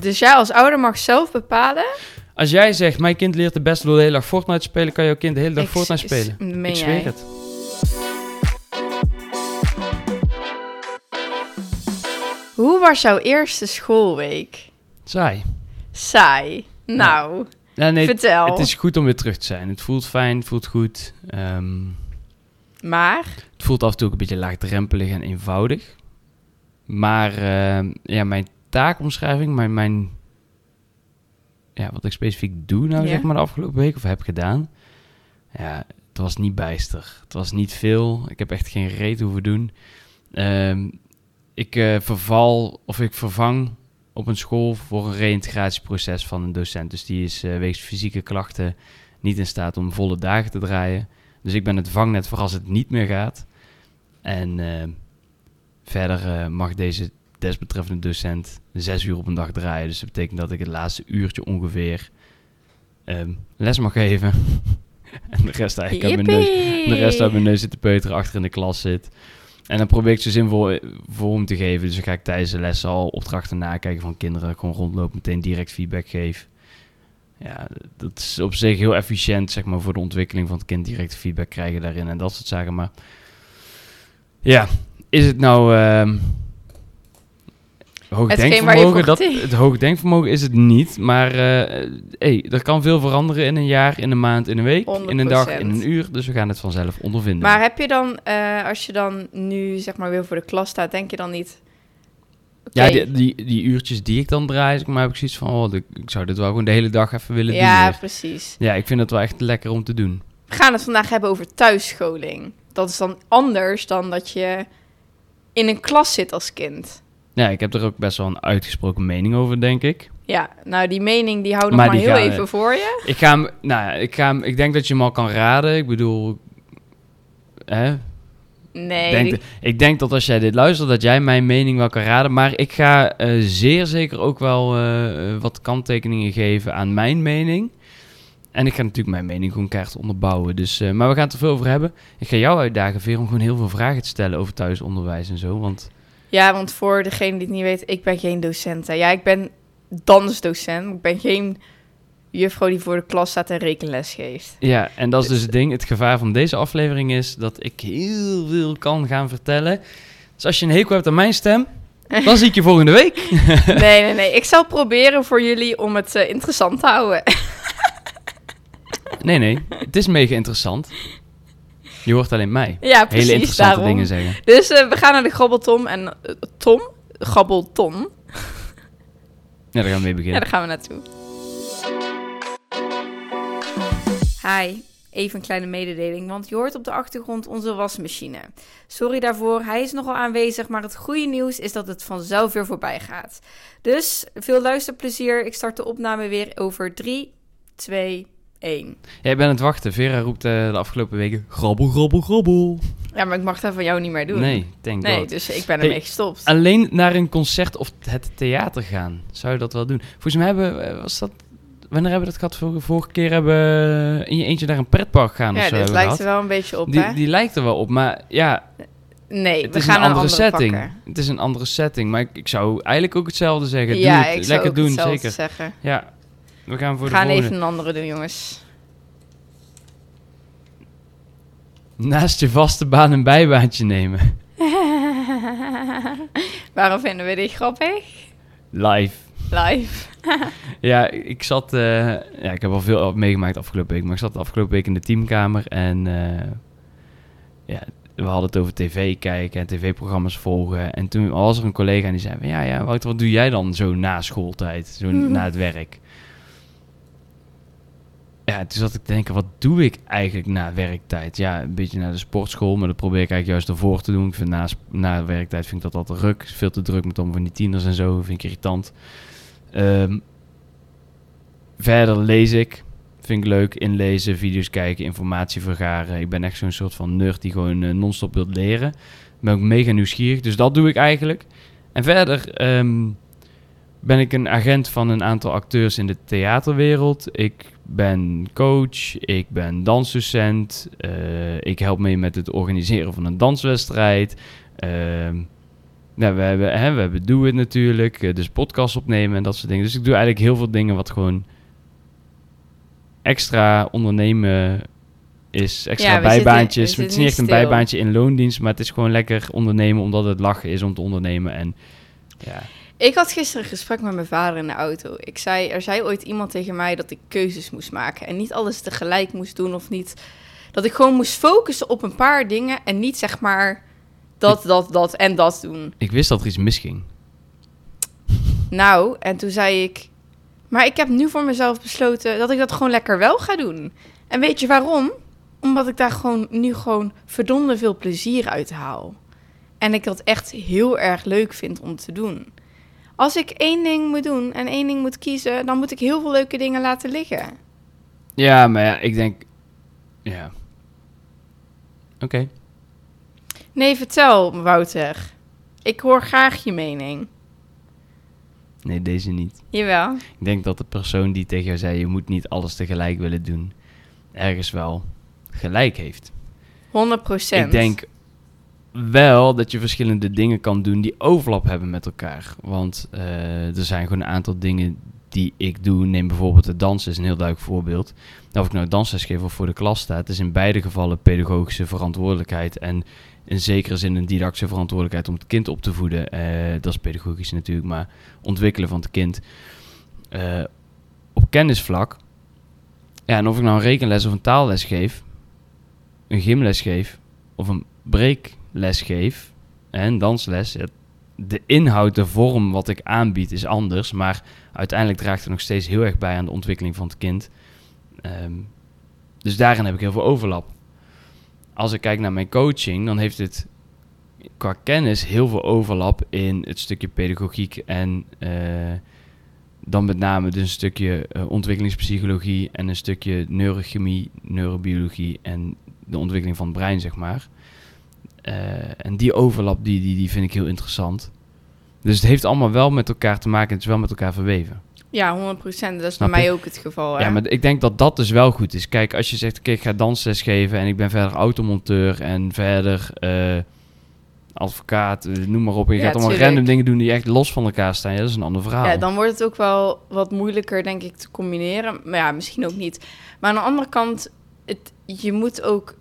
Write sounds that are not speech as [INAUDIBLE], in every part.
Dus jij als ouder mag zelf bepalen. Als jij zegt, mijn kind leert de beste door de hele dag Fortnite spelen, kan jouw kind de hele dag Ik- Fortnite spelen. Ik jij? zweer het. Hoe was jouw eerste schoolweek? Saai. Saai. Nou, Ja, nee, vertel. het is goed om weer terug te zijn. Het voelt fijn, het voelt goed. Ehm, Maar, het voelt af en toe ook een beetje laagdrempelig en eenvoudig. Maar ehm, ja, mijn taakomschrijving, mijn, mijn, ja, wat ik specifiek doe nou, zeg maar, de afgelopen week of heb gedaan. Ja, het was niet bijster. Het was niet veel. Ik heb echt geen reet hoeven doen. Ehm, ik eh, verval of ik vervang op een school voor een reïntegratieproces van een docent. Dus die is eh wegens fysieke klachten niet in staat om volle dagen te draaien. Dus ik ben het vangnet voor als het niet meer gaat. En eh, verder eh, mag deze desbetreffende docent zes uur op een dag draaien. Dus dat betekent dat ik het laatste uurtje ongeveer ehm, les mag geven. [LAUGHS] en de rest eigenlijk uit mijn neus, de rest uit mijn neus zit te peuteren, achter in de klas zit. En dan probeer ik zo zinvol voor hem te geven. Dus dan ga ik tijdens de lessen al opdrachten nakijken van kinderen. Gewoon rondlopen, meteen direct feedback geef. Ja, dat is op zich heel efficiënt, zeg maar, voor de ontwikkeling van het kind. Direct feedback krijgen daarin en dat soort zaken. Maar ja, is het nou... ehm hoog denkvermogen? voor Dat, het hoog denkvermogen is het niet. Maar eh hey, er kan veel veranderen in een jaar, in een maand, in een week, in een dag, in 100%. een uur. Dus we gaan het vanzelf ondervinden. Maar heb je dan, eh, als je dan nu zeg maar weer voor de klas staat, denk je dan niet... Ja, die, die, die uurtjes die ik dan draai, zeg maar, heb ik zoiets van, oh, ik ik zou dit wel gewoon de hele dag even willen ja, doen. weer. precies. Ja, ik vind het wel echt lekker om te doen. We gaan het vandaag hebben over thuisscholing. Dat is dan anders dan dat je in een klas zit als kind. Ja, ik heb er ook best wel een uitgesproken mening over, denk ik. Ja, nou die mening die hou nog Maar heel gaan even voor je. Ik ga hem, nou ik ga hem, ik denk dat je hem al kan raden. Ik bedoel, hè? Nee, Denk, die- ik denk dat als jij dit luistert, dat jij mijn mening wel kan raden. Maar ik ga eh, zeer zeker ook wel eh, eh, wat kanttekeningen geven aan mijn mening. En ik ga natuurlijk mijn mening gewoon keihard onderbouwen. Dus, maar we gaan het er veel over hebben. Ik ga jou uitdagen, Veer, om gewoon heel veel vragen te stellen over thuisonderwijs en zo. Want ja, want voor degene die het niet weet, ik ben geen docent. Hè. Ja, ik ben dansdocent. Ik ben geen juffrouw die voor de klas staat en rekenles geeft. ja, en dat is dus het ding. Het gevaar van deze aflevering is dat ik heel veel kan gaan vertellen. Dus als je een hekel hebt aan mijn stem, dan zie ik je volgende week. [LAUGHS] Nee, nee, nee. Ik zal proberen voor jullie om het eh, interessant te houden. Nee, nee, het is mega interessant. Je hoort alleen mij. ja, precies. Hele interessante daarom. dingen zeggen. Dus eh, we gaan naar de grabbeltom en eh, Tom, grabbelton. Ja, daar gaan we mee Ja, beginnen. daar gaan we naartoe. Hi, even een kleine mededeling, want je hoort op de achtergrond onze wasmachine. Sorry daarvoor, hij is nogal aanwezig, maar het goede nieuws is dat het vanzelf weer voorbij gaat. Dus veel luisterplezier, ik start de opname weer over 3, 2, 1. Jij bent aan het wachten. Vera roept eh, de afgelopen weken grabbel, grabbel, grabbel. Ja, maar ik mag dat van jou niet meer doen. Nee, denk Nee, dat. dus ik ben ermee Hey, gestopt. Alleen naar een concert of het theater gaan. Zou je dat wel doen? Volgens mij hebben eh, was dat... Wanneer hebben we dat gehad? Vorige, vorige keer hebben we in je eentje naar een pretpark gaan of Ja, zo dit hebben lijkt gehad. er wel een beetje op, Die, hè? die lijkt er wel op, maar ja, Nee, het we is gaan een een andere, setting. pakken. Het is een andere setting, maar ik, ik zou eigenlijk ook hetzelfde zeggen. ja, Doe het, ik zou lekker ook doen, hetzelfde zeker. zeggen. Ja, we gaan voor de volgende. even een andere doen, jongens. Naast je vaste baan een bijbaantje nemen. [LAUGHS] Waarom vinden we dit grappig? Live. Live. [LAUGHS] Ja, ik zat... eh, ja, ik heb al veel meegemaakt afgelopen week. Maar ik zat de afgelopen week in de teamkamer. En eh, ja, we hadden het over tv kijken en tv-programma's volgen. En toen was er een collega en die zei... Ja, ja, Wouter, wat doe jij dan zo na schooltijd? Zo Mhm. na het werk? Ja, toen zat ik te denken, wat doe ik eigenlijk na werktijd? Ja, een beetje naar de sportschool, maar dat probeer ik eigenlijk juist ervoor te doen. Ik vind na, na werktijd vind ik dat altijd ruk. Veel te druk met allemaal van die tieners en zo, vind ik irritant. Ehm, verder lees ik. Vind ik leuk. Inlezen, video's kijken, informatie vergaren. Ik ben echt zo'n soort van nerd die gewoon eh, non-stop wilt leren. Ben ook mega nieuwsgierig, dus dat doe ik eigenlijk. En verder ehm, ben ik een agent van een aantal acteurs in de theaterwereld. Ik ben coach, ik ben dansdocent. eh, ik help mee met het organiseren van een danswedstrijd. Ehm, Nou, we hebben, hè, we hebben Do It natuurlijk, eh, dus podcast opnemen en dat soort dingen. Dus ik doe eigenlijk heel veel dingen wat gewoon extra ondernemen is. Extra Ja, zitten- bijbaantjes. het is niet echt een stil. bijbaantje in loondienst, maar het is gewoon lekker ondernemen omdat het lachen is om te ondernemen. En ja, Ik had gisteren een gesprek met mijn vader in de auto. Ik zei, er zei ooit iemand tegen mij dat ik keuzes moest maken en niet alles tegelijk moest doen of niet. Dat ik gewoon moest focussen op een paar dingen en niet zeg maar dat, dat, dat en dat doen. ik wist dat er iets misging. Nou, en toen zei ik, maar ik heb nu voor mezelf besloten dat ik dat gewoon lekker wel ga doen. En weet je waarom? Omdat ik daar gewoon nu gewoon verdomde veel plezier uit haal. En ik dat echt heel erg leuk vind om te doen. Als ik één ding moet doen en één ding moet kiezen, dan moet ik heel veel leuke dingen laten liggen. Ja, maar ja, ik denk... Ja. Oké. Nee, vertel, Wouter. Ik hoor graag je mening. Nee, deze niet. Jawel. Ik denk dat de persoon die tegen jou zei... je moet niet alles tegelijk willen doen... ergens wel gelijk heeft. 100% Ik denk wel dat je verschillende dingen kan doen die overlap hebben met elkaar. Want eh, er zijn gewoon een aantal dingen die ik doe. Neem bijvoorbeeld het dansen, is een heel duidelijk voorbeeld. Of ik nou dansles geef of voor de klas sta, het is in beide gevallen pedagogische verantwoordelijkheid. En in zekere zin een didactische verantwoordelijkheid om het kind op te voeden. Eh, dat is pedagogisch natuurlijk, maar ontwikkelen van het kind. Eh, op kennisvlak. En of ik nou een rekenles of een taalles geef, een gymles geef of een breekles geef en dansles, de inhoud, de vorm wat ik aanbied is anders, maar uiteindelijk draagt het nog steeds heel erg bij aan de ontwikkeling van het kind. Ehm, dus daarin heb ik heel veel overlap. Als ik kijk naar mijn coaching, dan heeft het qua kennis heel veel overlap in het stukje pedagogiek en eh, dan met name dus een stukje eh, ontwikkelingspsychologie en een stukje neurochemie, neurobiologie en de ontwikkeling van het brein, zeg maar. Eh, en die overlap, die, die, die vind ik heel interessant. Dus het heeft allemaal wel met elkaar te maken. Het is wel met elkaar verweven. Ja, 100% Dat is Snap bij mij ook het geval. Hè? Ja, maar ik denk dat dat dus wel goed is. Kijk, als je zegt, oké, ik ga dansles geven en ik ben verder automonteur en verder eh, advocaat, eh, noem maar op. En je Ja, gaat allemaal tuurlijk. random dingen doen die echt los van elkaar staan. Ja, dat is een ander verhaal. Ja, dan wordt het ook wel wat moeilijker, denk ik, te combineren. Maar ja, misschien ook niet. Maar aan de andere kant, het, je moet ook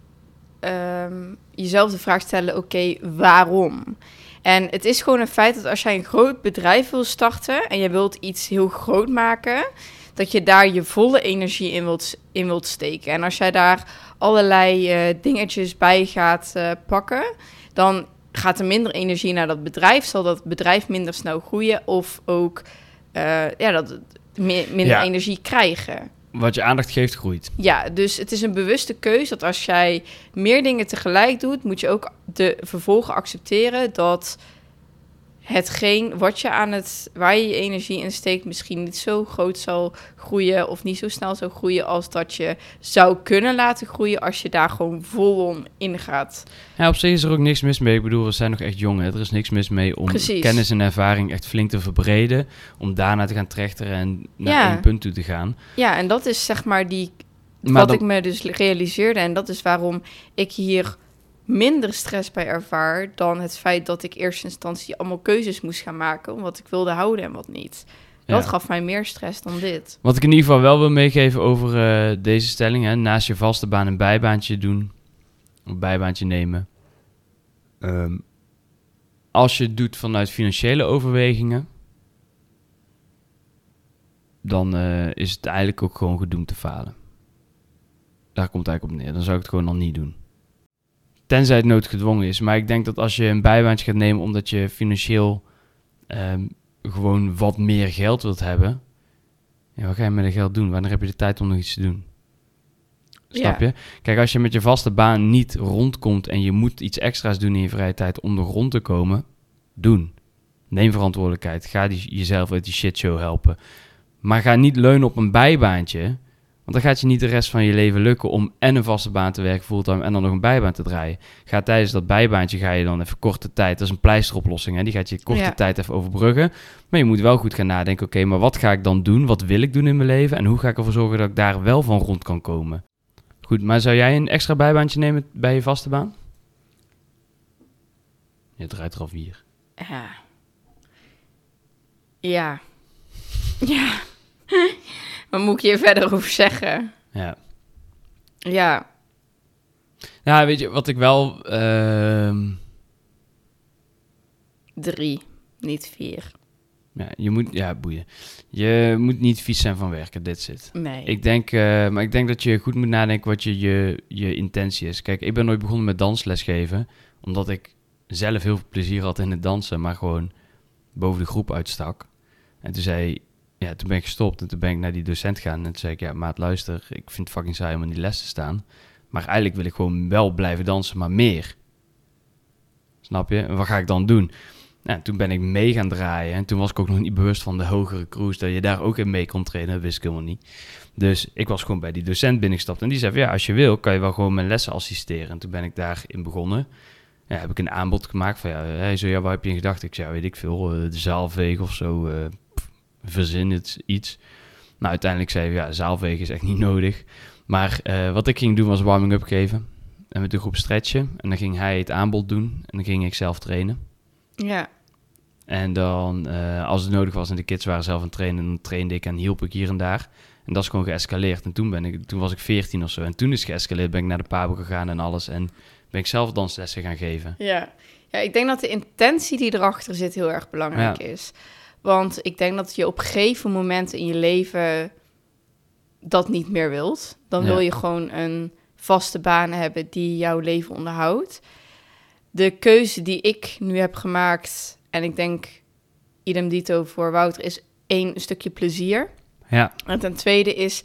ehm, jezelf de vraag stellen: oké, waarom? En het is gewoon een feit dat als jij een groot bedrijf wil starten en je wilt iets heel groot maken, dat je daar je volle energie in wilt, in wilt steken. En als jij daar allerlei eh, dingetjes bij gaat eh, pakken, dan gaat er minder energie naar dat bedrijf, zal dat bedrijf minder snel groeien of ook eh, ja, dat minder Ja. energie krijgen. Wat je aandacht geeft, groeit. Ja, dus het is een bewuste keus dat als jij meer dingen tegelijk doet, moet je ook de vervolgen accepteren dat hetgeen wat je aan het, waar je je energie in steekt, misschien niet zo groot zal groeien of niet zo snel zal groeien als dat je zou kunnen laten groeien als je daar gewoon volom in gaat. Ja, op zich is er ook niks mis mee. Ik bedoel, we zijn nog echt jong. Hè? Er is niks mis mee om Precies. kennis en ervaring echt flink te verbreden. Om daarna te gaan trechteren en naar Ja. één punt toe te gaan. Ja, en dat is zeg maar die Maar wat ik me dus realiseerde. En dat is waarom ik hier minder stress bij ervaar dan het feit dat ik eerst in instantie allemaal keuzes moest gaan maken. om Wat ik wilde houden en wat niet. Dat Ja. gaf mij meer stress dan dit. Wat ik in ieder geval wel wil meegeven over eh, deze stelling. Hè? Naast je vaste baan een bijbaantje doen. Een bijbaantje nemen. Ehm, als je het doet vanuit financiële overwegingen. Dan eh, is het eigenlijk ook gewoon gedoemd te falen. Daar komt het eigenlijk op neer. Dan zou ik het gewoon dan niet doen. Tenzij het noodgedwongen is. Maar ik denk dat als je een bijbaantje gaat nemen omdat je financieel ehm, gewoon wat meer geld wilt hebben. Ja, wat ga je met dat geld doen? Wanneer heb je de tijd om nog iets te doen? Snap Ja. je? Kijk, als je met je vaste baan niet rondkomt en je moet iets extra's doen in je vrije tijd om er rond te komen, doen. Neem verantwoordelijkheid. Ga die, jezelf uit die shitshow helpen. Maar ga niet leunen op een bijbaantje, want dan gaat je niet de rest van je leven lukken om en een vaste baan te werken fulltime en dan nog een bijbaan te draaien. Ga tijdens dat bijbaantje ga je dan even korte tijd, dat is een pleisteroplossing, hè? die gaat je korte Ja. tijd even overbruggen. Maar je moet wel goed gaan nadenken, oké, maar wat ga ik dan doen? Wat wil ik doen in mijn leven? En hoe ga ik ervoor zorgen dat ik daar wel van rond kan komen? Goed, maar zou jij een extra bijbaantje nemen bij je vaste baan? Je draait er al vier. Ja. Ja. [LAUGHS] Ja. Wat moet ik hier verder over zeggen? Ja. Ja. Ja, weet je, wat ik wel... ehm, Drie, niet vier. ja, je moet... Ja, boeien. Je moet niet vies zijn van werken, dit zit. Nee. Ik denk, eh, maar ik denk dat je goed moet nadenken wat je, je, je intentie is. Kijk, ik ben nooit begonnen met dansles geven, omdat ik zelf heel veel plezier had in het dansen, maar gewoon boven de groep uitstak. En toen zei, ja, toen ben ik gestopt en toen ben ik naar die docent gaan en toen zei ik, ja, maat, luister, ik vind het fucking saai om in die les te staan, maar eigenlijk wil ik gewoon wel blijven dansen, maar meer. Snap je? En wat ga ik dan doen? Nou, toen ben ik mee gaan draaien en toen was ik ook nog niet bewust van de hogere cruise, dat je daar ook in mee kon trainen, wist ik helemaal niet. Dus ik was gewoon bij die docent binnengestapt. En die zei ja, als je wil, kan je wel gewoon mijn lessen assisteren. En toen ben ik daarin begonnen. Ja, heb ik een aanbod gemaakt van, ja, hij zo, ja, waar heb je in gedacht? Ik zei, ja, weet ik veel, eh, de zaalveeg of zo, eh, verzin het iets. Nou, uiteindelijk zei hij, ja, zaalveeg is echt niet nodig. Maar eh, wat ik ging doen was warming-up geven. En met de groep stretchen. En dan ging hij het aanbod doen. En dan ging ik zelf trainen. Ja. En dan, eh, als het nodig was en de kids waren zelf aan het trainen, dan trainde ik en hielp ik hier en daar. En dat is gewoon geëscaleerd. En toen, ben ik, toen was ik 14 of zo. En toen is geëscaleerd, ben ik naar de Pabo gegaan en alles. En ben ik zelf danslessen gaan geven. Ja. ja, ik denk dat de intentie die erachter zit heel erg belangrijk is. Want ik denk dat je op een gegeven moment in je leven dat niet meer wilt. Dan Ja. wil je gewoon een vaste baan hebben die jouw leven onderhoudt. De keuze die ik nu heb gemaakt, en ik denk idem dito voor Wouter, is één een stukje plezier. Ja, En ten tweede is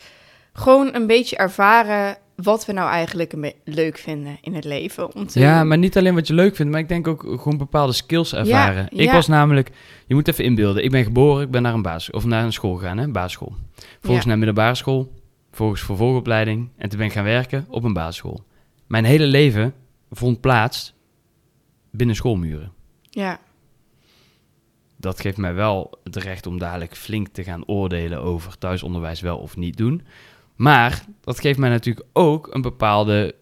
gewoon een beetje ervaren wat we nou eigenlijk leuk vinden in het leven. Om te ja, maar niet alleen wat je leuk vindt, maar ik denk ook gewoon bepaalde skills ervaren. ik ja. was namelijk, je moet even inbeelden, ik ben geboren, ik ben naar een basis of naar een school gegaan, hè, basisschool. Volgens Ja. naar middelbare school, volgens vervolgopleiding en toen ben ik gaan werken op een basisschool. Mijn hele leven vond plaats binnen schoolmuren. Ja, Dat geeft mij wel het recht om dadelijk flink te gaan oordelen over thuisonderwijs wel of niet doen. Maar dat geeft mij natuurlijk ook een bepaalde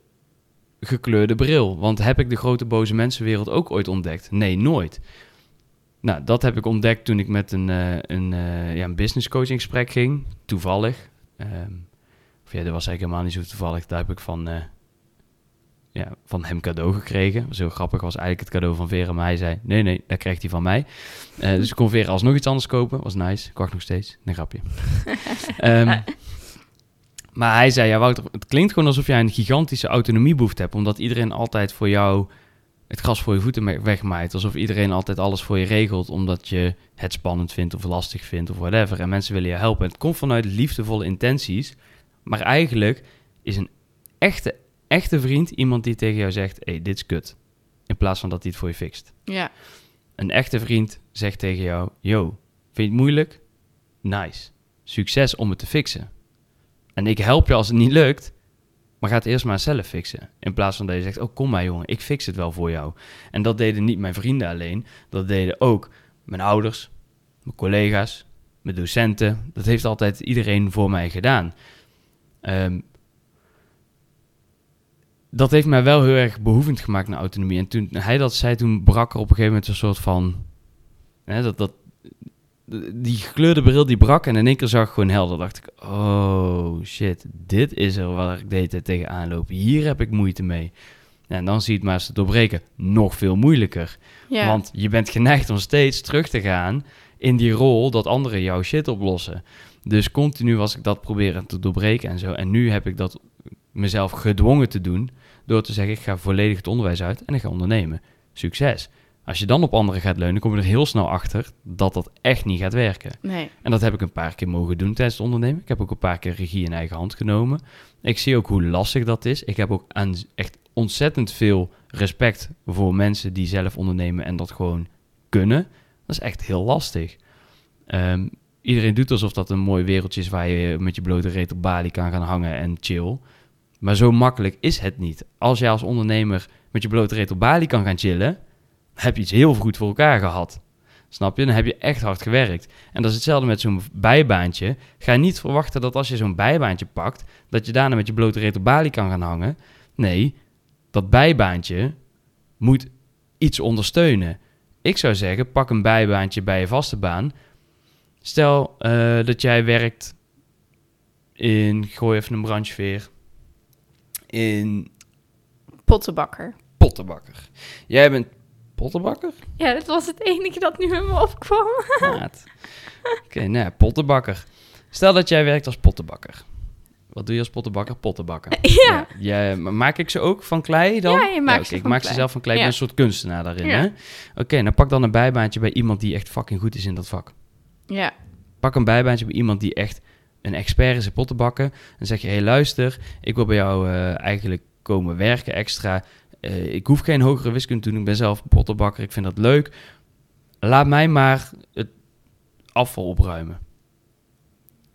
gekleurde bril. Want heb ik de grote boze mensenwereld ook ooit ontdekt? Nee, nooit. Nou, dat heb ik ontdekt toen ik met een, eh, een, eh, ja, een business coaching gesprek ging. Toevallig. Ehm, of ja, dat was eigenlijk helemaal niet zo toevallig. Daar heb ik van, eh, ja, van hem cadeau gekregen. Dat was heel grappig. was eigenlijk het cadeau van Vera. Maar hij zei, nee, nee, dat krijgt hij van mij. Dus ik kon Vera alsnog iets anders kopen. Was nice. Ik wacht nog steeds. Nee, grapje. [LAUGHS] Ehm, maar hij zei, ja Wouter, het klinkt gewoon alsof jij een gigantische autonomiebehoefte hebt. Omdat iedereen altijd voor jou het gras voor je voeten wegmaait. Alsof iedereen altijd alles voor je regelt. Omdat je het spannend vindt of lastig vindt of whatever. En mensen willen je helpen. Het komt vanuit liefdevolle intenties. Maar eigenlijk is een echte, echte vriend iemand die tegen jou zegt... Hey, dit is kut. In plaats van dat hij het voor je fixt. ja, Een echte vriend zegt tegen jou: Yo, vind je het moeilijk? Nice. Succes om het te fixen. En ik help je als het niet lukt, maar ga het eerst maar zelf fixen. In plaats van dat je zegt: Oh, kom maar jongen, ik fix het wel voor jou. En dat deden niet mijn vrienden alleen, dat deden ook mijn ouders, mijn collega's, mijn docenten. Dat heeft altijd iedereen voor mij gedaan. Ehm, dat heeft mij wel heel erg behoevend gemaakt naar autonomie. En toen hij dat zei, toen brak er op een gegeven moment een soort van... Hè, dat, dat, die gekleurde bril die brak en in één keer zag ik gewoon helder. dacht ik, oh shit, dit is er waar ik de hele tijd tegenaan loop. Hier heb ik moeite mee. En dan zie je het maar eens te doorbreken. Nog veel moeilijker. ja. Want je bent geneigd om steeds terug te gaan in die rol dat anderen jouw shit oplossen. Dus continu was ik dat proberen te doorbreken en zo. En nu heb ik dat mezelf gedwongen te doen door te zeggen, ik ga volledig het onderwijs uit en ik ga ondernemen. Succes. Als je dan op anderen gaat leunen, kom je er heel snel achter dat dat echt niet gaat werken. nee. En dat heb ik een paar keer mogen doen tijdens het ondernemen. Ik heb ook een paar keer regie in eigen hand genomen. Ik zie ook hoe lastig dat is. Ik heb ook aan echt ontzettend veel respect voor mensen die zelf ondernemen en dat gewoon kunnen. Dat is echt heel lastig. Ehm, iedereen doet alsof dat een mooi wereldje is waar je met je blote reet op Bali kan gaan hangen en chill. Maar zo makkelijk is het niet. Als jij als ondernemer met je blote reet op Bali kan gaan chillen, heb je iets heel goed voor elkaar gehad. Snap je? Dan heb je echt hard gewerkt. En dat is hetzelfde met zo'n bijbaantje. Ga niet verwachten dat als je zo'n bijbaantje pakt, dat je daarna met je blote reet op Bali kan gaan hangen. Nee, dat bijbaantje moet iets ondersteunen. ik zou zeggen, pak een bijbaantje bij je vaste baan. Stel eh, dat jij werkt in, gooi even een brancheveer, in Pottenbakker. pottenbakker. Jij bent pottenbakker? Ja, dat was het enige dat nu in me opkwam. [LAUGHS] Oké, nou ja, pottenbakker. Stel dat jij werkt als pottenbakker. Wat doe je als pottenbakker? Pottenbakken. [LAUGHS] Ja. Ja, maak ik ze ook van klei dan? Ja, je maakt oké, ze ik maak ze zelf van klei. Ik ben een soort kunstenaar daarin, hè? Oké, nou pak dan een bijbaantje bij iemand die echt fucking goed is in dat vak. Ja. Pak een bijbaantje bij iemand die echt een expert is in pottenbakken. En zeg je, hé hey, luister, ik wil bij jou eh, eigenlijk komen werken extra. Eh, ik hoef geen hogere wiskunde te doen, ik ben zelf pottenbakker, ik vind dat leuk. Laat mij maar het afval opruimen.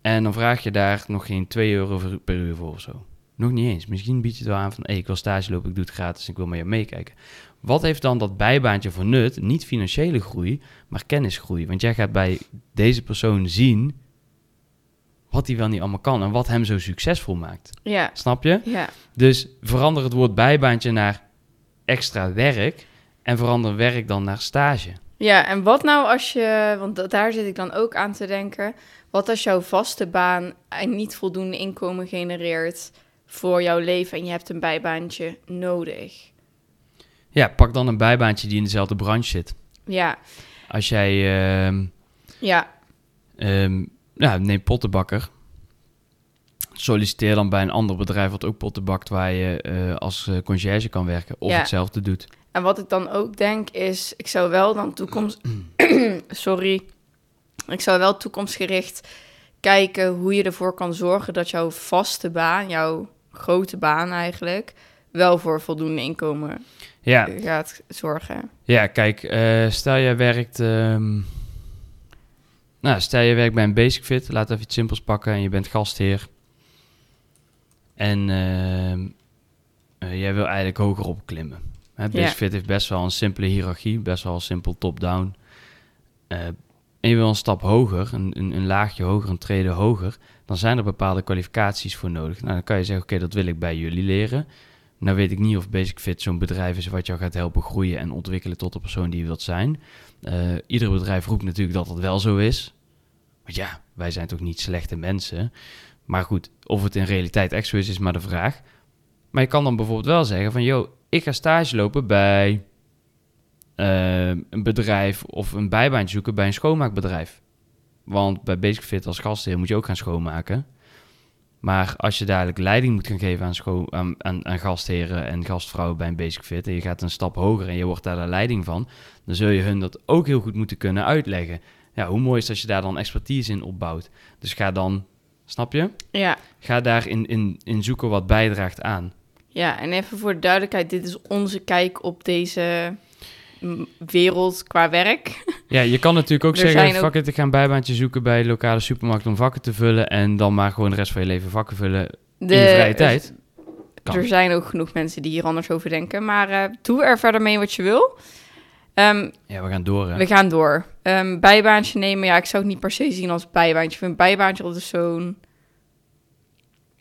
En dan vraag je daar nog geen 2 euro per uur voor of zo. Nog niet eens. Misschien bied je het wel aan van, hé, ik wil stage lopen, ik doe het gratis, ik wil met je meekijken. Wat heeft dan dat bijbaantje voor nut? Niet financiële groei, maar kennisgroei. Want jij gaat bij deze persoon zien wat hij wel niet allemaal kan en wat hem zo succesvol maakt. Ja. Snap je? Ja. Dus verander het woord bijbaantje naar extra werk en verander werk dan naar stage. Ja, en wat nou als je, want da- daar zit ik dan ook aan te denken, wat als jouw vaste baan en niet voldoende inkomen genereert voor jouw leven en je hebt een bijbaantje nodig? Ja, pak dan een bijbaantje die in dezelfde branche zit. Ja, Als jij, ehm ja, nou, neem pottenbakker. Solliciteer dan bij een ander bedrijf wat ook potten bakt, waar je eh, als eh, conciërge kan werken of Ja. hetzelfde doet. En wat ik dan ook denk is, ik zou wel dan toekomst... [CLEARS THROAT] Sorry. Ik zou wel toekomstgericht kijken hoe je ervoor kan zorgen dat jouw vaste baan, jouw grote baan eigenlijk, wel voor voldoende inkomen Ja, gaat zorgen. Ja, kijk, eh, stel jij werkt. ehm, nou, stel je werkt bij een Basic Fit, laat even iets simpels pakken en je bent gastheer. En ehm, eh, jij wil eigenlijk hoger opklimmen. Hè. Fit heeft best wel een simpele hiërarchie, best wel simpel top-down. Eh, en je wil een stap hoger, een, een, een laagje hoger, een trede hoger. Dan zijn er bepaalde kwalificaties voor nodig. Nou, dan kan je zeggen, oké, dat wil ik bij jullie leren. Nou weet ik niet of Basic Fit zo'n bedrijf is wat jou gaat helpen groeien en ontwikkelen tot de persoon die je wilt zijn. Eh ieder bedrijf roept natuurlijk dat het wel zo is. Want ja, wij zijn toch niet slechte mensen. Maar goed, of het in realiteit echt zo is, is maar de vraag. Maar je kan dan bijvoorbeeld wel zeggen van, yo, ik ga stage lopen bij eh, een bedrijf of een bijbaantje zoeken bij een schoonmaakbedrijf. Want bij Basic Fit als gastheer moet je ook gaan schoonmaken. Maar als je dadelijk leiding moet gaan geven aan, scho- aan, aan, aan gastheren en gastvrouwen bij een Basic Fit... en je gaat een stap hoger en je wordt daar de leiding van... dan zul je hun dat ook heel goed moeten kunnen uitleggen. Ja, hoe mooi is als je daar dan expertise in opbouwt. Dus ga dan, snap je? Ja, Ga daarin in, in zoeken wat bijdraagt aan. ja, en even voor de duidelijkheid, dit is onze kijk op deze wereld qua werk. [LAUGHS] Ja, je kan natuurlijk ook Er zeggen... fuck ook- it, ik ga een bijbaantje zoeken bij de lokale supermarkt... om vakken te vullen en dan maar gewoon de rest van je leven vakken vullen De, in je vrije tijd. Kan. Er zijn ook genoeg mensen die hier anders over denken, maar eh, doe er verder mee wat je wil. Ehm, Ja, we gaan door, hè? We gaan door. Ehm, bijbaantje nemen, ja, ik zou het niet per se zien als bijbaantje. Ik vind bijbaantje altijd zo'n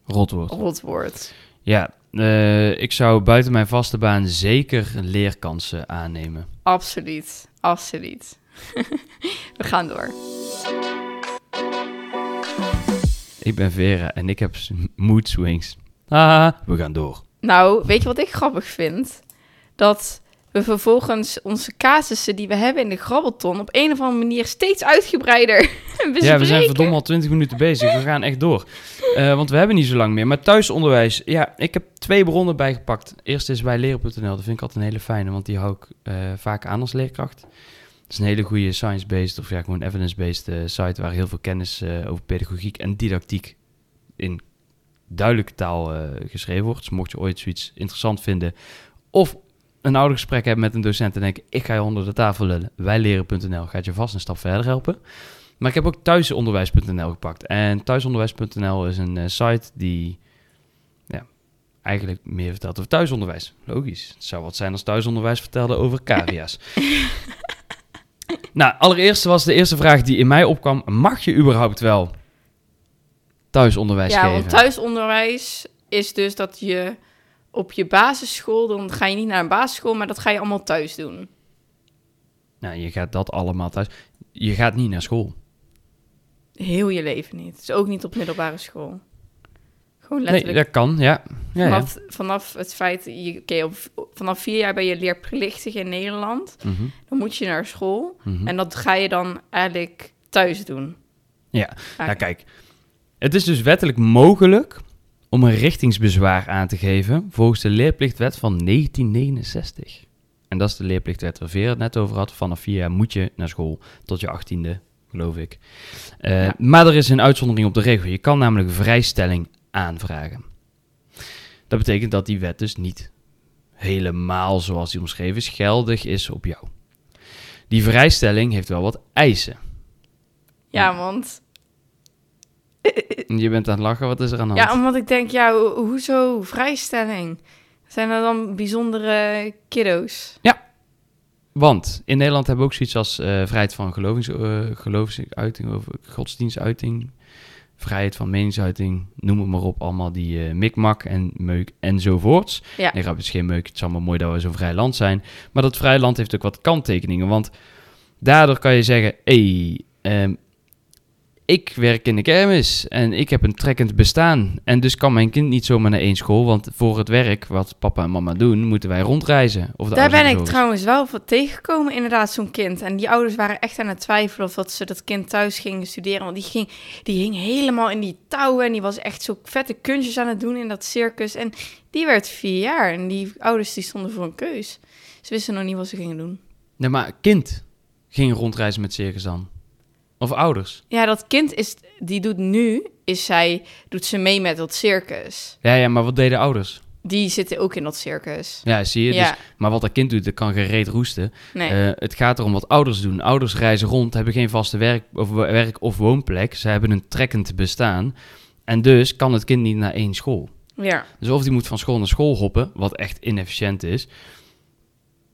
Rotwoord. rotwoord. Ja, eh, ik zou buiten mijn vaste baan zeker leerkansen aannemen. Absoluut, absoluut. [LAUGHS] We gaan door. Ik ben Vera en ik heb mood swings. Ah, we gaan door. Nou, weet je wat ik grappig vind? Dat we vervolgens onze casussen die we hebben in de grabbelton op een of andere manier steeds uitgebreider [LAUGHS] bespreken. Ja, we zijn verdomme al 20 minuten bezig. We gaan echt door. Eh, want we hebben niet zo lang meer. Maar thuisonderwijs, ja, ik heb twee bronnen bijgepakt. Eerst is bij leren.nl. Dat vind ik altijd een hele fijne, want die hou ik eh, vaak aan als leerkracht. Het is een hele goede science-based of ja, gewoon evidence-based eh, site waar heel veel kennis over pedagogiek en didactiek in duidelijke taal geschreven wordt. Dus mocht je ooit zoiets interessant vinden of een oudergesprek hebben met een docent en denken, ik ga je onder de tafel lullen, wijleren.nl gaat je vast een stap verder helpen. Maar ik heb ook thuisonderwijs.nl gepakt. En thuisonderwijs.nl is een eh, site die ja, eigenlijk meer vertelt over thuisonderwijs. Logisch. Het zou wat zijn als thuisonderwijs vertelde over cavia's. [LAUGHS] nou, allereerst was de eerste vraag die in mij opkwam. Mag je überhaupt wel thuisonderwijs Ja, geven? want thuisonderwijs is dus dat je op je basisschool, dan ga je niet naar een basisschool, maar dat ga je allemaal thuis doen. Nou, je gaat dat allemaal thuis. Je gaat niet naar school. Heel je leven niet. Dus ook niet op middelbare school. Gewoon Nee, letterlijk. dat kan, ja. ja, ja. vanaf, vanaf het feit, je, oké, op- vanaf vier jaar ben je leerplichtig in Nederland. Mhm, Dan moet je naar school. mhm. En dat ga je dan eigenlijk thuis doen. Ja. Nou, kijk. Het is dus wettelijk mogelijk om een richtingsbezwaar aan te geven volgens de leerplichtwet van 1969. En dat is de leerplichtwet waar Veer het net over had. Vanaf vier jaar moet je naar school tot je achttiende, geloof ik. Eh, Ja. Maar er is een uitzondering op de regel. Je kan namelijk vrijstelling aanvragen. Dat betekent dat die wet dus niet helemaal zoals die omschreven is, geldig is op jou. Die vrijstelling heeft wel wat eisen. Ja, want, [LAUGHS] Je bent aan het lachen, wat is er aan de hand? ja, omdat ik denk, ja, ho- hoezo vrijstelling? Zijn er dan bijzondere kiddo's? Want in Nederland hebben we ook zoiets als eh, vrijheid van gelovings, eh, geloofsuiting of godsdienstuiting, vrijheid van meningsuiting, noem het maar op, allemaal die eh, mikmak en meuk enzovoorts. Ja. Nee, het is geen meuk, het is allemaal mooi dat we zo'n vrij land zijn. Maar dat vrij land heeft ook wat kanttekeningen, want daardoor kan je zeggen, hé, hey, ik werk in de kermis en ik heb een trekkend bestaan. En dus kan mijn kind niet zomaar naar één school, want voor het werk wat papa en mama doen, moeten wij rondreizen. Of Daar ben ik trouwens wel van tegengekomen, inderdaad, zo'n kind. En die ouders waren echt aan het twijfelen of dat ze dat kind thuis gingen studeren. Want die, ging, die hing helemaal in die touwen en die was echt zo vette kunstjes aan het doen in dat circus. En die werd vier jaar en die ouders die stonden voor een keus. Ze wisten nog niet wat ze gingen doen. Nee, maar kind ging rondreizen met circus dan. Of ouders. Ja, dat kind is, die doet nu, is zij, doet ze mee met dat circus. Ja, ja, maar wat deden ouders? Die zitten ook in dat circus. Ja, zie je. Ja, Dus, maar wat dat kind doet, dat kan gereed roesten. nee. Eh, het gaat erom wat ouders doen. Ouders reizen rond, hebben geen vaste werk of, werk of woonplek. Ze hebben een trekkend bestaan. En dus kan het kind niet naar één school. ja. Dus of die moet van school naar school hoppen, wat echt inefficiënt is.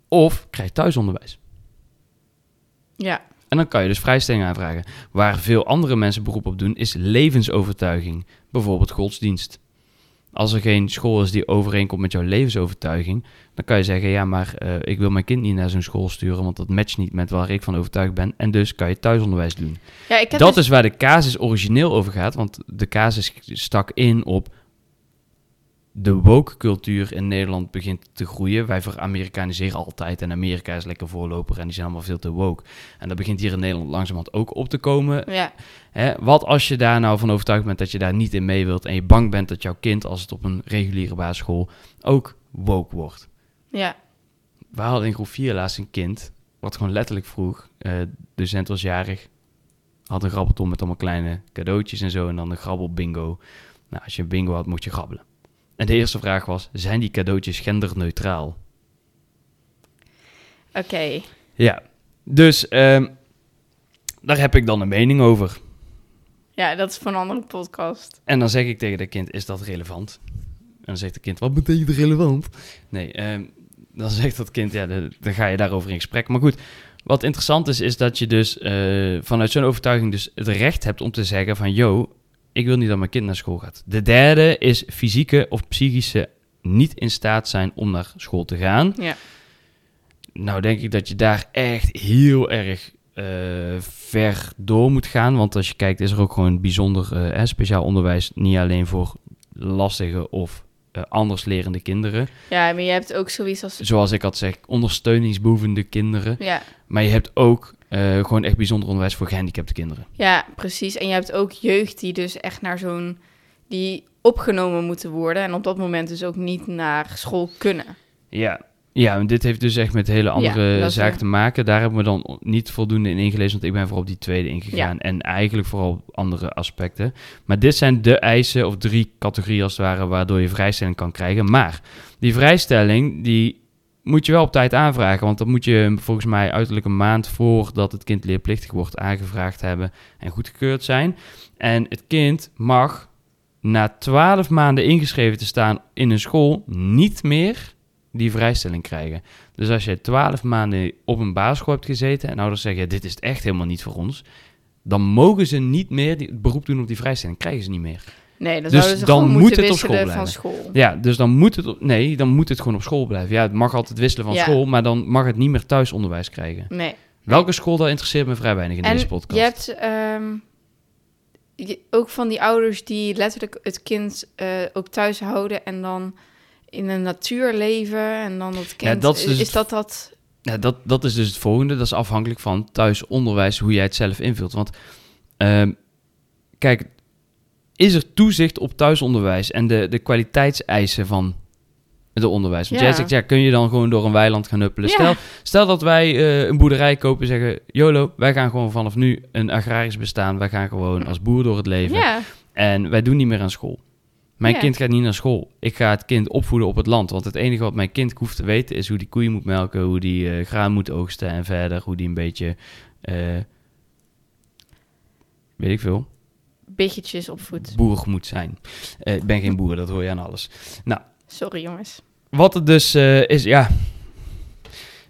Of krijgt thuisonderwijs. ja. En dan kan je dus vrijstelling aanvragen. Waar veel andere mensen beroep op doen, is levensovertuiging. Bijvoorbeeld godsdienst. Als er geen school is die overeenkomt met jouw levensovertuiging, dan kan je zeggen: Ja, maar eh, ik wil mijn kind niet naar zo'n school sturen, want dat matcht niet met waar ik van overtuigd ben. En dus kan je thuisonderwijs doen. ja ik heb Dat dus- is waar de casus origineel over gaat, want de casus stak in op de woke cultuur in Nederland begint te groeien. Wij veramerikaniseren altijd en Amerika is lekker voorloper en die zijn allemaal veel te woke. En dat begint hier in Nederland langzamerhand ook op te komen. Ja, Hè? Wat als je daar nou van overtuigd bent dat je daar niet in mee wilt en je bang bent dat jouw kind, als het op een reguliere basisschool, ook woke wordt. ja, We hadden in groep 4 laatst een kind, wat gewoon letterlijk vroeg, eh de docent was jarig, had een grabbelton met allemaal kleine cadeautjes en zo en dan een grabbel bingo. Nou, als je een bingo had, mocht je grabbelen. En de eerste vraag was, zijn die cadeautjes genderneutraal? oké. Ja, dus ehm, daar heb ik dan een mening over. Ja, dat is voor een andere podcast. En dan zeg ik tegen dat kind, is dat relevant? En dan zegt het kind, wat betekent relevant? Nee, ehm, dan [LAUGHS] zegt dat kind, ja, de- dan ga je daarover in gesprek. Maar goed, wat interessant is, is dat je dus eh, vanuit zo'n overtuiging dus het recht hebt om te zeggen van, yo, ik wil niet dat mijn kind naar school gaat. De derde is fysieke of psychische niet in staat zijn om naar school te gaan. Ja, Nou, denk ik dat je daar echt heel erg eh, ver door moet gaan. Want als je kijkt, is er ook gewoon bijzonder eh, hè, speciaal onderwijs. Niet alleen voor lastige of eh, anders lerende kinderen. ja maar je hebt ook zoiets als... Zoals ik had gezegd, ondersteuningsbehoevende kinderen. Ja, Maar je hebt ook eh, gewoon echt bijzonder onderwijs voor gehandicapte kinderen. ja, precies. En je hebt ook jeugd die dus echt naar zo'n... die opgenomen moeten worden en op dat moment dus ook niet naar school kunnen. Ja. Ja, en dit heeft dus echt met hele andere is zaken te maken. Daar hebben we dan niet voldoende in ingelezen, want ik ben vooral op die tweede ingegaan. En eigenlijk vooral andere aspecten. Maar dit zijn de eisen, of drie categorieën als het ware, waardoor je vrijstelling kan krijgen. Maar die vrijstelling, die moet je wel op tijd aanvragen. Want dan moet je volgens mij uiterlijk een maand voordat het kind leerplichtig wordt aangevraagd hebben en goedgekeurd zijn. En het kind mag na twaalf maanden ingeschreven te staan in een school niet meer die vrijstelling krijgen. Dus als je twaalf maanden op een basisschool hebt gezeten en ouders zeggen, dit is echt helemaal niet voor ons, dan mogen ze niet meer het beroep doen op die vrijstelling. Krijgen ze niet meer. Nee, dan Dus zouden ze dan gewoon moet moeten het op school van school. Ja, dus dan moet het, op, nee, dan moet het gewoon op school blijven. Ja, het mag altijd wisselen van Ja. school, maar dan mag het niet meer thuisonderwijs krijgen. Nee, Welke school, daar interesseert me vrij weinig in en deze podcast. je hebt ehm, je- ook van die ouders die letterlijk het kind eh, ook thuis houden en dan in de natuur leven en dan dat kind... dat is dus is het- dat dat... Ja, dat, dat is dus het volgende. Dat is afhankelijk van thuisonderwijs, hoe jij het zelf invult. Want ehm, kijk, is er toezicht op thuisonderwijs en de, de kwaliteitseisen van de onderwijs? Want Ja. jij zegt, ja, kun je dan gewoon door een weiland gaan huppelen? Ja. Stel, stel dat wij eh, een boerderij kopen en zeggen, YOLO, wij gaan gewoon vanaf nu een agrarisch bestaan. Wij gaan gewoon als boer door het leven. Ja, En wij doen niet meer aan school. Mijn kind gaat niet naar school. Ik ga het kind opvoeden op het land. Want het enige wat mijn kind hoeft te weten is hoe die koeien moet melken, hoe die eh, graan moet oogsten en verder hoe die een beetje, eh, weet ik veel, biggetjes opvoed. boerig moet zijn. Eh, ik ben geen boer, dat hoor je aan alles. Sorry jongens. Wat het dus eh, is, ja.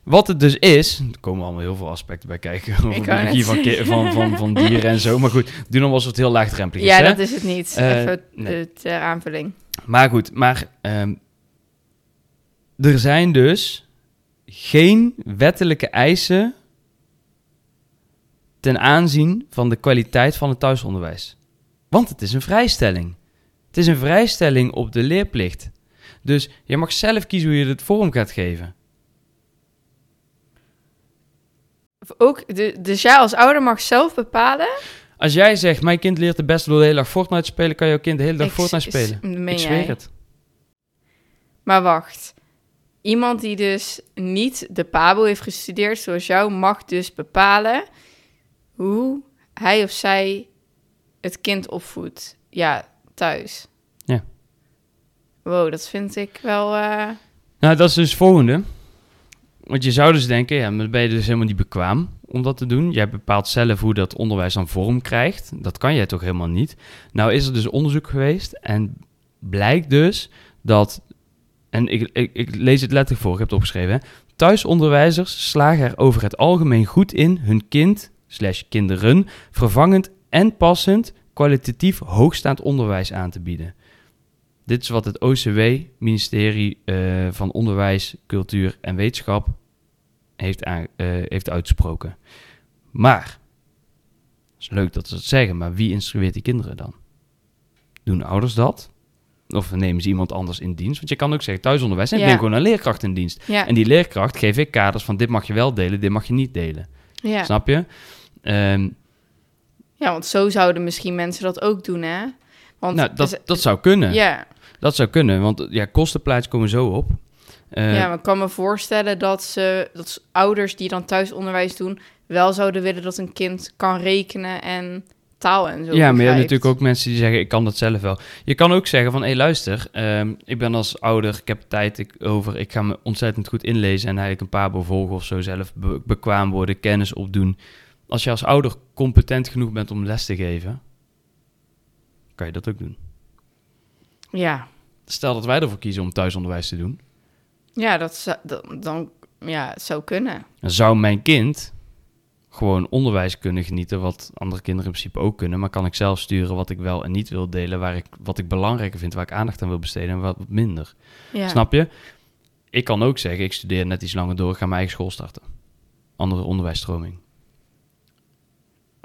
Wat het dus is, er komen allemaal heel veel aspecten bij kijken over de energie van, van, van, van dieren en zo. Maar goed, doe dan alsof het heel laagdrempelig is. Ja, hè? dat is het niet. Eh, Even nee. de aanvulling. Maar goed, maar ehm, er zijn dus geen wettelijke eisen ten aanzien van de kwaliteit van het thuisonderwijs. Want het is een vrijstelling. Het is een vrijstelling op de leerplicht. Dus je mag zelf kiezen hoe je het vorm gaat geven. Ook, de, dus jij als ouder mag zelf bepalen. Als jij zegt, mijn kind leert het beste door de hele dag Fortnite te spelen, kan jouw kind de hele dag Ik Fortnite spelen. Ik jij? zweer het. Maar wacht. Iemand die dus niet de PABO heeft gestudeerd, zoals jou, mag dus bepalen hoe hij of zij het kind opvoedt. Ja, thuis. Ja. Wow, dat vind ik wel... eh, Nou, dat is dus het volgende. Want je zou dus denken, ja, maar ben je dus helemaal niet bekwaam om dat te doen. Jij bepaalt zelf hoe dat onderwijs dan vorm krijgt. Dat kan jij toch helemaal niet. Nou is er dus onderzoek geweest en blijkt dus dat, en ik, ik, ik lees het letterlijk voor, ik heb het opgeschreven. Hè? Thuisonderwijzers slagen er over het algemeen goed in hun kind, slash kinderen, vervangend en passend kwalitatief hoogstaand onderwijs aan te bieden. Dit is wat het OCW, ministerie eh, van Onderwijs, Cultuur en Wetenschap, heeft, aan, eh, heeft uitgesproken. Maar, het is leuk dat ze het zeggen, maar wie instrueert die kinderen dan? Doen ouders dat? Of nemen ze iemand anders in dienst? Want je kan ook zeggen thuisonderwijs, en ik neem gewoon een leerkracht in dienst. ja, En die leerkracht geef ik kaders van dit mag je wel delen, dit mag je niet delen. ja. Snap je? Ehm, ja, want zo zouden misschien mensen dat ook doen, hè? Want nou, dat, dus- dat zou kunnen. ja, Dat zou kunnen, want ja, kostenplaats komen zo op. Eh, ja, maar ik kan me voorstellen dat, ze, dat ouders die dan thuisonderwijs doen... wel zouden willen dat een kind kan rekenen en taal en zo Ja, maar je hebt natuurlijk ook mensen die zeggen, ik kan dat zelf wel. Je kan ook zeggen van, hé luister, ehm, ik ben als ouder, ik heb tijd ik, over, ik ga me ontzettend goed inlezen en eigenlijk een paar volgen of zo zelf be- bekwaam worden, kennis opdoen. Als je als ouder competent genoeg bent om les te geven, kan je dat ook doen. Ja, Stel dat wij ervoor kiezen om thuisonderwijs te doen, ja dat, zou- dan, ja, het zou kunnen. dan zou mijn kind gewoon onderwijs kunnen genieten, wat andere kinderen in principe ook kunnen, maar kan ik zelf sturen wat ik wel en niet wil delen, waar ik, wat ik belangrijker vind, waar ik aandacht aan wil besteden en wat minder. Ja. Snap je? Ik kan ook zeggen, ik studeer net iets langer door, ik ga mijn eigen school starten. Andere onderwijsstroming.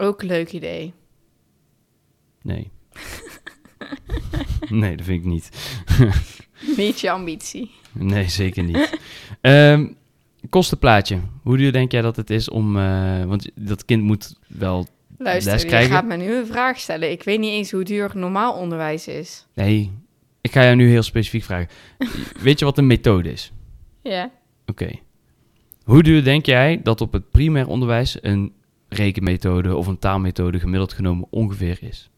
Ook een leuk idee. Nee. [LAUGHS] nee, dat vind ik niet. [LAUGHS] Niet je ambitie. Nee, zeker niet. Ehm, kostenplaatje. Hoe duur denk jij dat het is om... eh, want dat kind moet wel... Luister, Les je krijgen? gaat me nu een vraag stellen. Ik weet niet eens hoe duur normaal onderwijs is. Nee, ik ga jou nu heel specifiek vragen. [LAUGHS] Weet je wat een methode is? Ja. Oké. Hoe duur denk jij dat op het primair onderwijs een rekenmethode of een taalmethode gemiddeld genomen ongeveer is?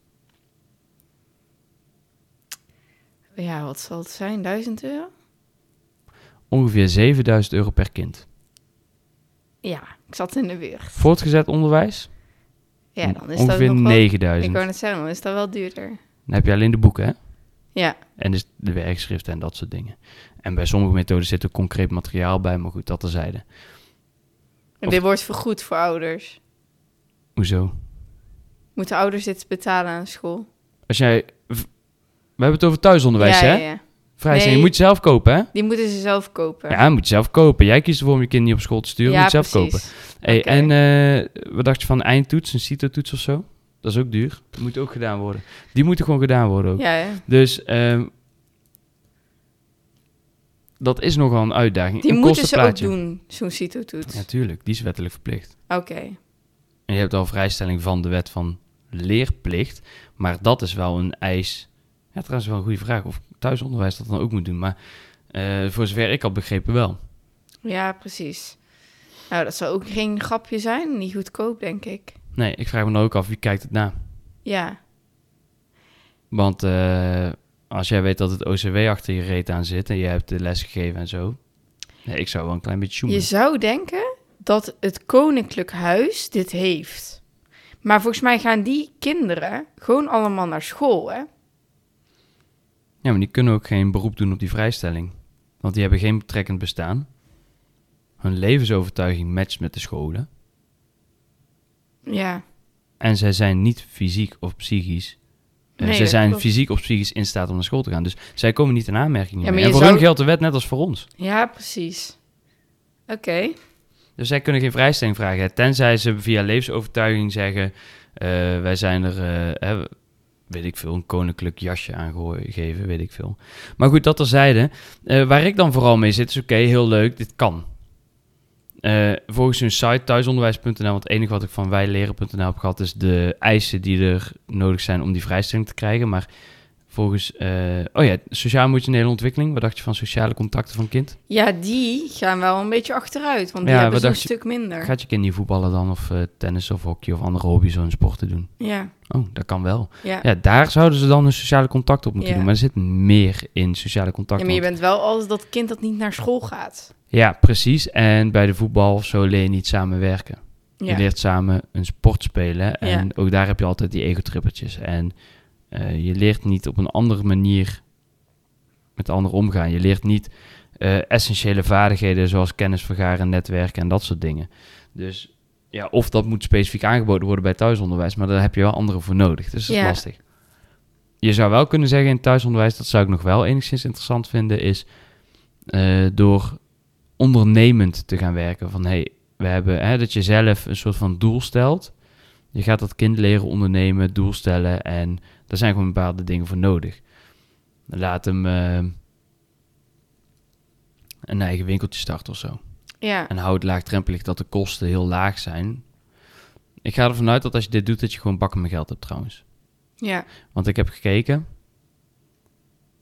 Ja, wat zal het zijn? 1000 euro? Ongeveer 7000 euro per kind. Ja, ik zat in de buurt. Voortgezet onderwijs? Ja, dan is ongeveer dat nog wel... 9000. Ik wou net zeggen, dan is dat wel duurder. Dan heb je alleen de boeken, hè? Ja, En dus de werkschriften en dat soort dingen. En bij sommige methoden zit ook concreet materiaal bij, maar goed, dat terzijde. en dit wordt vergoed voor ouders. Hoezo? Moeten ouders dit betalen aan school? Als jij... We hebben het over thuisonderwijs, ja, hè? ja, ja. Vrijstelling, Nee. je moet zelf kopen, hè? Die moeten ze zelf kopen. Ja, moet je zelf kopen. Jij kiest ervoor om je kind niet op school te sturen, Ja, moet je zelf precies. kopen. Hey. En eh, wat dacht je van een eindtoets, een CITO-toets of zo? Dat is ook duur. Dat moet ook gedaan worden. Die moeten gewoon gedaan worden ook. Ja, ja. Dus ehm, dat is nogal een uitdaging. Die een moeten ze ook doen, zo'n CITO-toets. Natuurlijk, die is wettelijk verplicht. Oké. En je hebt al vrijstelling van de wet van leerplicht. Maar dat is wel een eis. Ja, trouwens wel een goede vraag. Of thuisonderwijs dat dan ook moet doen. Maar eh, voor zover ik had begrepen wel. Ja, precies. Nou, dat zou ook geen grapje zijn. Niet goedkoop, denk ik. Nee, ik vraag me dan ook af wie kijkt het na. Ja. Want eh, als jij weet dat het OCW achter je reet aan zit en je hebt de les gegeven en zo. Nee, ik zou wel een klein beetje Je zou denken dat het Koninklijk Huis dit heeft. Maar volgens mij gaan die kinderen gewoon allemaal naar school, hè? Ja, maar die kunnen ook geen beroep doen op die vrijstelling. Want die hebben geen betrekkend bestaan. Hun levensovertuiging matcht met de scholen. Ja. En zij zijn niet fysiek of psychisch. eh, Nee, zij dat zijn klopt. fysiek of psychisch in staat om naar school te gaan. Dus zij komen niet in aanmerking. Ja, maar En voor zou- hun geldt de wet net als voor ons. Ja, precies. Oké. Dus zij kunnen geen vrijstelling vragen. Tenzij ze via levensovertuiging zeggen... eh, wij zijn er, eh, weet ik veel, een koninklijk jasje aangegeven, weet ik veel. Maar goed, dat terzijde. Eh waar ik dan vooral mee zit is, oké, heel leuk, dit kan. Volgens hun site thuisonderwijs.nl, want het enige wat ik van wijleren.nl heb gehad... is de eisen die er nodig zijn om die vrijstelling te krijgen. Maar volgens, eh, oh ja, sociaal-emotionele ontwikkeling. Wat dacht je van sociale contacten van kind? Ja, die gaan wel een beetje achteruit, want die Ja, hebben ze een stuk minder. Gaat je kind niet voetballen dan of eh, tennis of hockey of andere hobby's of een sporten doen? Ja, Oh, dat kan wel. ja. Ja, daar zouden ze dan een sociale contact op moeten Ja. doen. Maar er zit meer in sociale Ja, contact. maar je bent wel als dat kind dat niet naar school gaat. Ja, precies. En bij de voetbal of zo leer je niet samenwerken. Ja, Je leert samen een sport spelen. En Ja. ook daar heb je altijd die ego-trippetjes. En eh, je leert niet op een andere manier met anderen omgaan. Je leert niet eh, essentiële vaardigheden zoals kennis vergaren, netwerken en dat soort dingen. Dus ja, of dat moet specifiek aangeboden worden bij thuisonderwijs, maar daar heb je wel anderen voor nodig. Dus dat is Ja. lastig. Je zou wel kunnen zeggen in thuisonderwijs, dat zou ik nog wel enigszins interessant vinden, is eh, door ondernemend te gaan werken. Van hey, we hebben hè, dat je zelf een soort van doel stelt. Je gaat dat kind leren ondernemen, doel stellen en daar zijn gewoon bepaalde dingen voor nodig. Laat hem eh, een eigen winkeltje starten of zo. ja. En houd laagdrempelig dat de kosten heel laag zijn. Ik ga ervan uit dat als je dit doet, dat je gewoon bakken met geld hebt trouwens. ja. Want ik heb gekeken.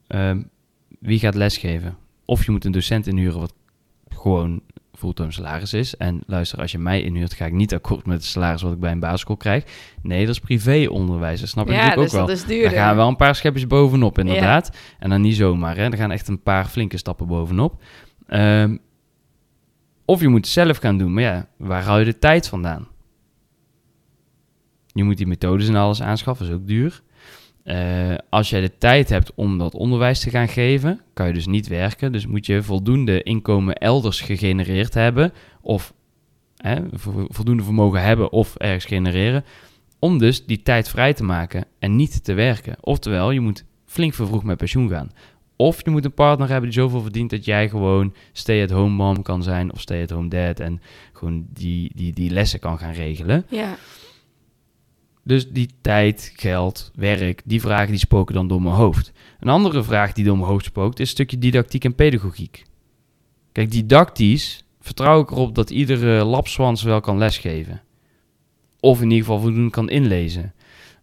ehm, wie gaat lesgeven? Of je moet een docent inhuren wat gewoon fulltime salaris is. En luister, als je mij inhuurt, ga ik niet akkoord met het salaris wat ik bij een basisschool krijg. Nee, dat is privéonderwijs. Dat snap ik ja, natuurlijk dus ook wel. dat is. Daar gaan wel een paar schepjes bovenop, inderdaad. En dan niet zomaar, hè. Er gaan echt een paar flinke stappen bovenop. Ehm, of je moet het zelf gaan doen. Maar ja, waar haal je de tijd vandaan? Je moet die methodes en alles aanschaffen, is ook duur. Eh, als jij de tijd hebt om dat onderwijs te gaan geven, kan je dus niet werken. Dus moet je voldoende inkomen elders gegenereerd hebben. Of voldoende vermogen hebben of ergens genereren. Om dus die tijd vrij te maken en niet te werken. Oftewel, je moet flink vervroegd met pensioen gaan. Of je moet een partner hebben die zoveel verdient dat jij gewoon stay-at-home mom kan zijn of stay-at-home dad. En gewoon die, die, die lessen kan gaan regelen. Ja, Dus die tijd, geld, werk, die vragen die spoken dan door mijn hoofd. Een andere vraag die door mijn hoofd spookt is een stukje didactiek en pedagogiek. Kijk, didactisch vertrouw ik erop dat iedere lapswans wel kan lesgeven. Of in ieder geval voldoende kan inlezen.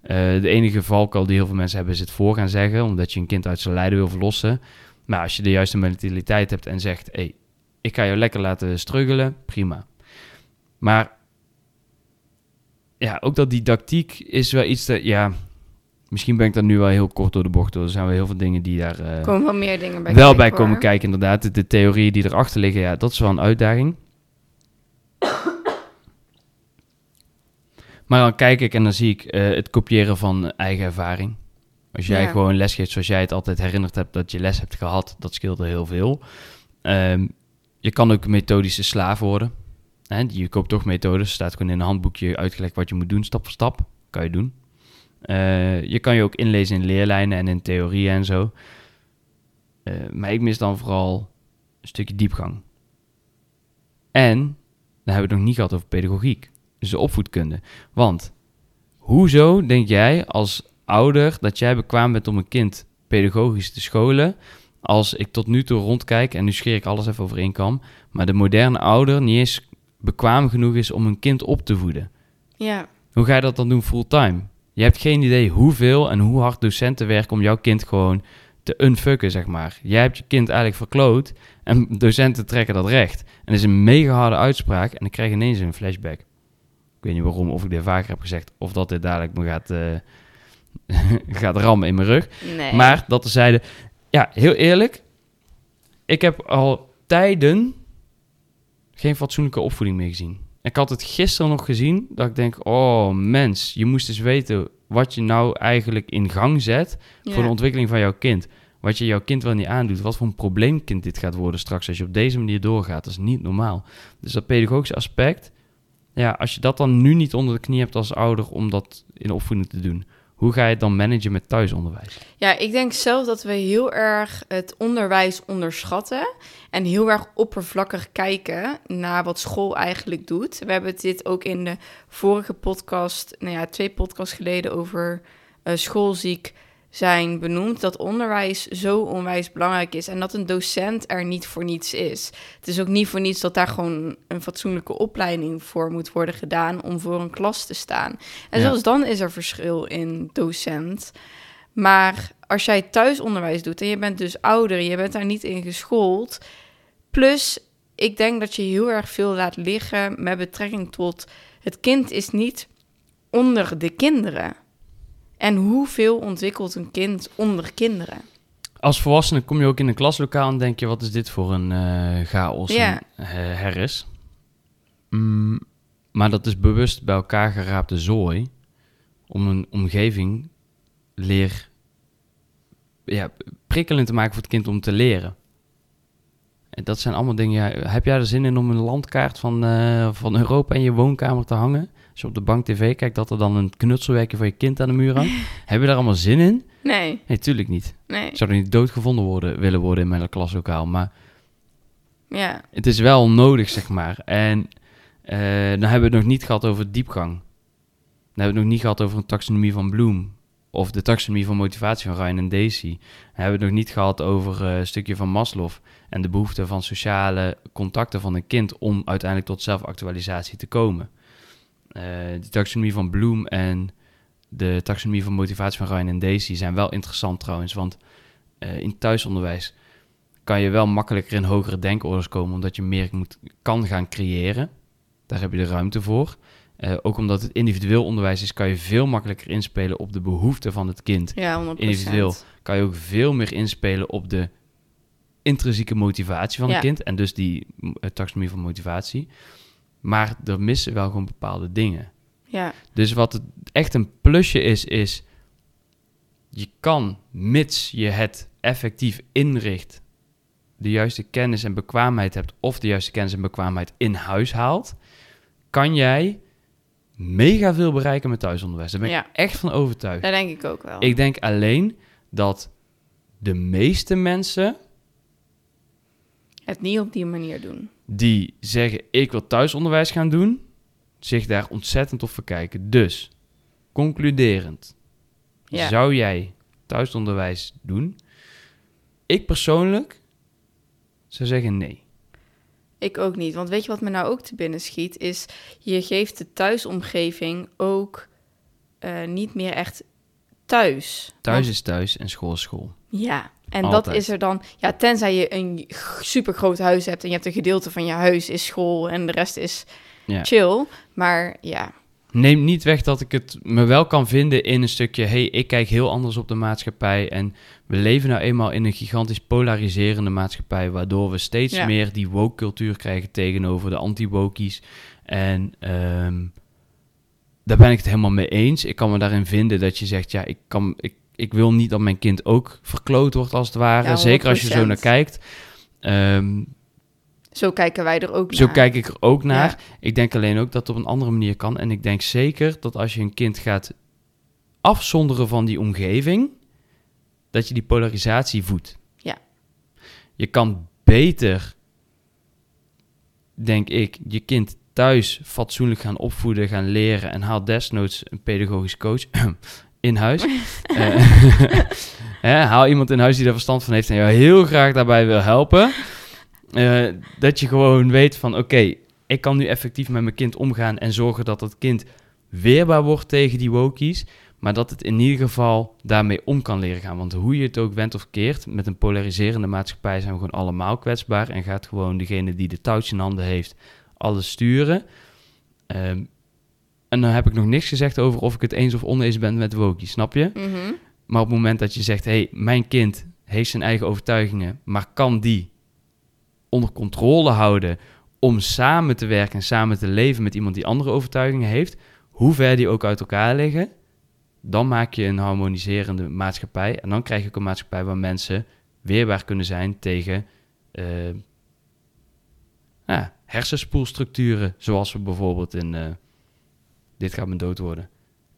Eh, de enige valkuil die heel veel mensen hebben is het voor gaan zeggen, omdat je een kind uit zijn lijden wil verlossen. Maar als je de juiste mentaliteit hebt en zegt, hey, ik ga jou lekker laten struggelen, prima. Maar ja, ook dat didactiek is wel iets dat, ja, misschien ben ik daar nu wel heel kort door de bocht door. Er zijn wel heel veel dingen die daar er komen wel meer dingen bij wel bij komen hoor. kijken, inderdaad. De, de theorieën die erachter liggen, ja, dat is wel een uitdaging. [COUGHS] Maar dan kijk ik en dan zie ik eh, het kopiëren van eigen ervaring. Als jij Ja. gewoon les geeft zoals jij het altijd herinnerd hebt dat je les hebt gehad, dat scheelt er heel veel. Ehm, je kan ook methodische slaaf worden. Hè, je koopt toch methodes, staat gewoon in een handboekje uitgelegd wat je moet doen, stap voor stap. Kan je doen. Eh, je kan je ook inlezen in leerlijnen en in theorieën en zo. Eh, maar ik mis dan vooral een stukje diepgang. En dan hebben we het nog niet gehad over pedagogiek. Dus de opvoedkunde. Want hoezo denk jij als ouder dat jij bekwaam bent om een kind pedagogisch te scholen? Als ik tot nu toe rondkijk, en nu scheer ik alles even over maar de moderne ouder niet eens bekwaam genoeg is om een kind op te voeden. Ja, Hoe ga je dat dan doen fulltime? Je hebt geen idee hoeveel en hoe hard docenten werken om jouw kind gewoon te unfucken, zeg maar. Jij hebt je kind eigenlijk verkloot en docenten trekken dat recht. En dat is een mega harde uitspraak en ik krijg ineens een flashback. Ik weet niet waarom, of ik dit vaker heb gezegd, of dat dit dadelijk me gaat, eh, [LAUGHS] gaat rammen in mijn rug. nee. Maar dat terzijde, ja, heel eerlijk. Ik heb al tijden geen fatsoenlijke opvoeding meer gezien. Ik had het gisteren nog gezien, dat ik denk, oh mens, je moest eens weten wat je nou eigenlijk in gang zet Ja. voor de ontwikkeling van jouw kind. Wat je jouw kind wel niet aandoet. Wat voor een probleemkind dit gaat worden straks als je op deze manier doorgaat. Dat is niet normaal. Dus dat pedagogische aspect, ja, als je dat dan nu niet onder de knie hebt als ouder om dat in opvoeding te doen, hoe ga je het dan managen met thuisonderwijs? Ja, ik denk zelf dat we heel erg het onderwijs onderschatten en heel erg oppervlakkig kijken naar wat school eigenlijk doet. We hebben dit ook in de vorige podcast, nou ja, twee podcasts geleden over eh, schoolziek zijn benoemd, dat onderwijs zo onwijs belangrijk is en dat een docent er niet voor niets is. Het is ook niet voor niets dat daar gewoon een fatsoenlijke opleiding voor moet worden gedaan om voor een klas te staan. En Ja. zelfs dan is er verschil in docent. Maar als jij thuisonderwijs doet en je bent dus ouder, je bent daar niet in geschoold. Plus, ik denk dat je heel erg veel laat liggen met betrekking tot het kind is niet onder de kinderen. En hoeveel ontwikkelt een kind onder kinderen? Als volwassene kom je ook in een klaslokaal en denk je, wat is dit voor een eh chaos Ja. en eh, herris? Mm, maar dat is bewust bij elkaar geraapte zooi om een omgeving leer ja, prikkelend te maken voor het kind om te leren. En dat zijn allemaal dingen. Ja, heb jij er zin in om een landkaart van, eh, van Europa in je woonkamer te hangen? Als je op de bank tv kijkt, dat er dan een knutselwerkje voor je kind aan de muur hangt. [LAUGHS] heb je daar allemaal zin in? Nee, Nee, tuurlijk niet. nee. Ik zou er niet doodgevonden worden, willen worden in mijn klaslokaal. Maar Ja, het is wel nodig, zeg maar. En eh, dan hebben we het nog niet gehad over diepgang. Dan hebben we het nog niet gehad over een taxonomie van Bloom. Of de taxonomie van motivatie van Ryan en Daisy. Dan hebben we het nog niet gehad over eh, een stukje van Maslow. En de behoefte van sociale contacten van een kind om uiteindelijk tot zelfactualisatie te komen. Eh de taxonomie van Bloom en de taxonomie van motivatie van Ryan en Daisy zijn wel interessant trouwens. Want eh, in thuisonderwijs kan je wel makkelijker in hogere denkorders komen, omdat je meer kan gaan creëren. Daar heb je de ruimte voor. Eh, ook omdat het individueel onderwijs is, kan je veel makkelijker inspelen op de behoeften van het kind. ja 100%. Individueel. Kan je ook veel meer inspelen op de intrinsieke motivatie van Ja. het kind. En dus die uh, taxonomie van motivatie. Maar er missen wel gewoon bepaalde dingen. Ja, Dus wat het echt een plusje is, is je kan, mits je het effectief inricht, de juiste kennis en bekwaamheid hebt, of de juiste kennis en bekwaamheid in huis haalt, kan jij mega veel bereiken met thuisonderwijs. Daar ben ik Ja. echt van overtuigd. daar denk ik ook wel. Ik denk alleen dat de meeste mensen Het niet op die manier doen. die zeggen ik wil thuisonderwijs gaan doen, zich daar ontzettend op verkijken. Dus, concluderend, Ja. zou jij thuisonderwijs doen? Ik persoonlijk zou zeggen nee. Ik ook niet. Want weet je wat me nou ook te binnen schiet? Is je geeft de thuisomgeving ook eh, niet meer echt thuis. Thuis Want- is thuis en school is school. Ja, en dat is er dan... Ja, tenzij je een super groot huis hebt en je hebt een gedeelte van je huis is school en de rest is Ja. chill. Maar ja, Neem niet weg dat ik het me wel kan vinden in een stukje... hey, ik kijk heel anders op de maatschappij... en we leven nou eenmaal in een gigantisch polariserende maatschappij... waardoor we steeds Ja. meer die woke-cultuur krijgen tegenover de anti-wokies. En ehm, daar ben ik het helemaal mee eens. Ik kan me daarin vinden dat je zegt... ja, ik, kan, ik, ik wil niet dat mijn kind ook verkloot wordt als het ware. Ja, Zeker als je zo 100%. naar kijkt. Ehm, zo kijken wij er ook zo naar. kijk ik er ook naar. Ja. Ik denk alleen ook dat het op een andere manier kan. En ik denk zeker dat als je een kind gaat afzonderen van die omgeving, dat je die polarisatie voedt. Ja. Je kan beter, denk ik, je kind thuis fatsoenlijk gaan opvoeden, gaan leren en haal desnoods een pedagogisch coach [CLEARS THROAT] in huis. [LAUGHS] Eh, [LAUGHS] haal iemand in huis die daar verstand van heeft en jou heel graag daarbij wil helpen. Eh, dat je gewoon weet van oké, ik kan nu effectief met mijn kind omgaan en zorgen dat dat kind weerbaar wordt tegen die wokies. Maar dat het in ieder geval daarmee om kan leren gaan. Want hoe je het ook went of keert, met een polariserende maatschappij zijn we gewoon allemaal kwetsbaar. En gaat gewoon degene die de touwtje in handen heeft, alles sturen. Ehm, en dan heb ik nog niks gezegd over of ik het eens of oneens ben met wokies, snap je? Mhm. Maar op het moment dat je zegt, hé, hey, mijn kind heeft zijn eigen overtuigingen, maar kan die onder controle houden om samen te werken en samen te leven met iemand die andere overtuigingen heeft, hoe ver die ook uit elkaar liggen, dan maak je een harmoniserende maatschappij. En dan krijg je ook een maatschappij waar mensen weerbaar kunnen zijn tegen uh, hersenspoelstructuren, zoals we bijvoorbeeld in uh, Dit gaat mijn dood worden.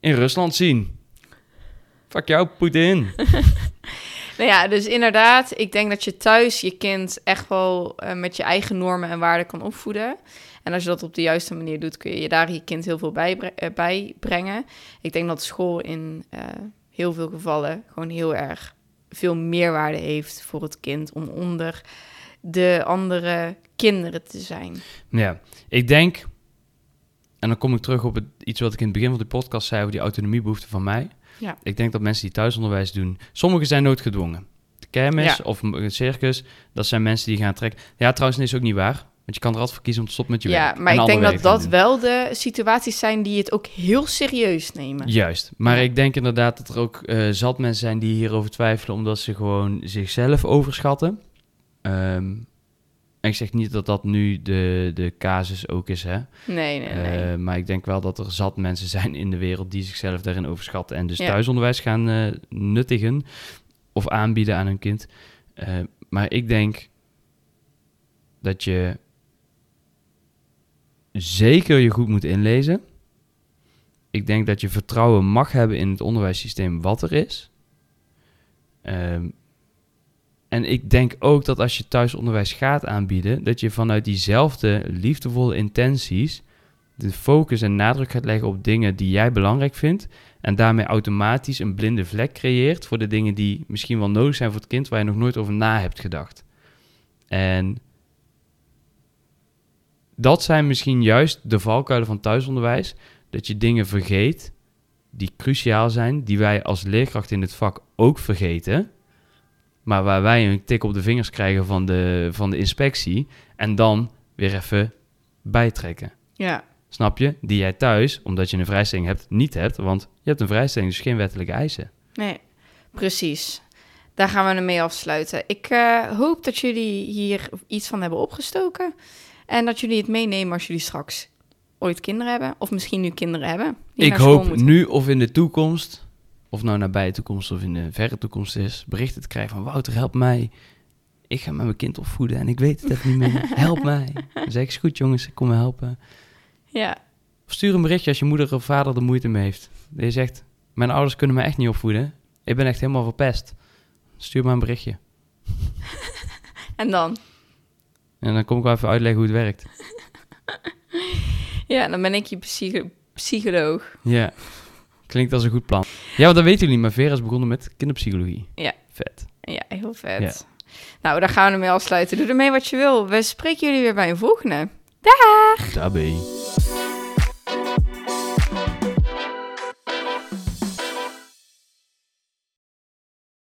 In Rusland zien. Fuck jou, Poetin. [LAUGHS] nou ja, dus inderdaad, ik denk dat je thuis je kind echt wel uh, met je eigen normen en waarden kan opvoeden. En als je dat op de juiste manier doet, kun je daar je kind heel veel bij, bij brengen. Ik denk dat school in uh, heel veel gevallen gewoon heel erg veel meerwaarde heeft voor het kind om onder de andere kinderen te zijn. Ja, ik denk, en dan kom ik terug op het, iets wat ik in het begin van de podcast zei over die autonomiebehoefte van mij. Ja. Ik denk dat mensen die thuisonderwijs doen, sommigen zijn noodgedwongen. De kermis Ja. of een circus, dat zijn mensen die gaan trekken. Ja, trouwens, nee, is ook niet waar. Want je kan er altijd voor kiezen om te stoppen met je Ja, werk. maar en ik denk dat dat doen. wel de situaties zijn die het ook heel serieus nemen. Juist. Maar Ja. ik denk inderdaad dat er ook eh, zat mensen zijn die hierover twijfelen, omdat ze gewoon zichzelf overschatten. Ehm, ik zeg niet dat dat nu de, de casus ook is, hè. Nee, nee, nee. Eh, maar ik denk wel dat er zat mensen zijn in de wereld die zichzelf daarin overschatten. En dus Ja. thuisonderwijs gaan eh, nuttigen of aanbieden aan hun kind. Eh, maar ik denk dat je zeker je goed moet inlezen. Ik denk dat je vertrouwen mag hebben in het onderwijssysteem wat er is. Ehm, en ik denk ook dat als je thuisonderwijs gaat aanbieden, dat je vanuit diezelfde liefdevolle intenties de focus en nadruk gaat leggen op dingen die jij belangrijk vindt. En daarmee automatisch een blinde vlek creëert voor de dingen die misschien wel nodig zijn voor het kind waar je nog nooit over na hebt gedacht. En dat zijn misschien juist de valkuilen van thuisonderwijs. Dat je dingen vergeet die cruciaal zijn, die wij als leerkracht in het vak ook vergeten. Maar waar wij een tik op de vingers krijgen van de, van de inspectie. En dan weer even bijtrekken. Ja, Snap je? Die jij thuis, omdat je een vrijstelling hebt, niet hebt. Want je hebt een vrijstelling, dus geen wettelijke eisen. nee, precies. Daar gaan we hem mee afsluiten. Ik eh, hoop dat jullie hier iets van hebben opgestoken. En dat jullie het meenemen als jullie straks ooit kinderen hebben. Of misschien nu kinderen hebben. Ik hoop moeten. nu of in de toekomst, of nou nabij de toekomst of in de verre toekomst is, berichten te krijgen van Wouter, help mij. Ik ga met mijn kind opvoeden en ik weet het even niet meer. [LAUGHS] Help mij. Dan zeg ik, is goed jongens, ik kom me helpen. Ja, Of stuur een berichtje als je moeder of vader er moeite mee heeft. Dat je zegt, mijn ouders kunnen me echt niet opvoeden. Ik ben echt helemaal verpest. Stuur maar een berichtje. [LAUGHS] en dan? En dan kom ik wel even uitleggen hoe het werkt. [LAUGHS] Ja, dan ben ik je psycho- psycholoog. Ja, klinkt als een goed plan. Ja, want dat weten jullie niet, maar Vera is begonnen met kinderpsychologie. Ja. Vet. Ja, heel vet. Nou, daar gaan we ermee afsluiten. Doe ermee wat je wil. We spreken jullie weer bij een volgende. Daarbij.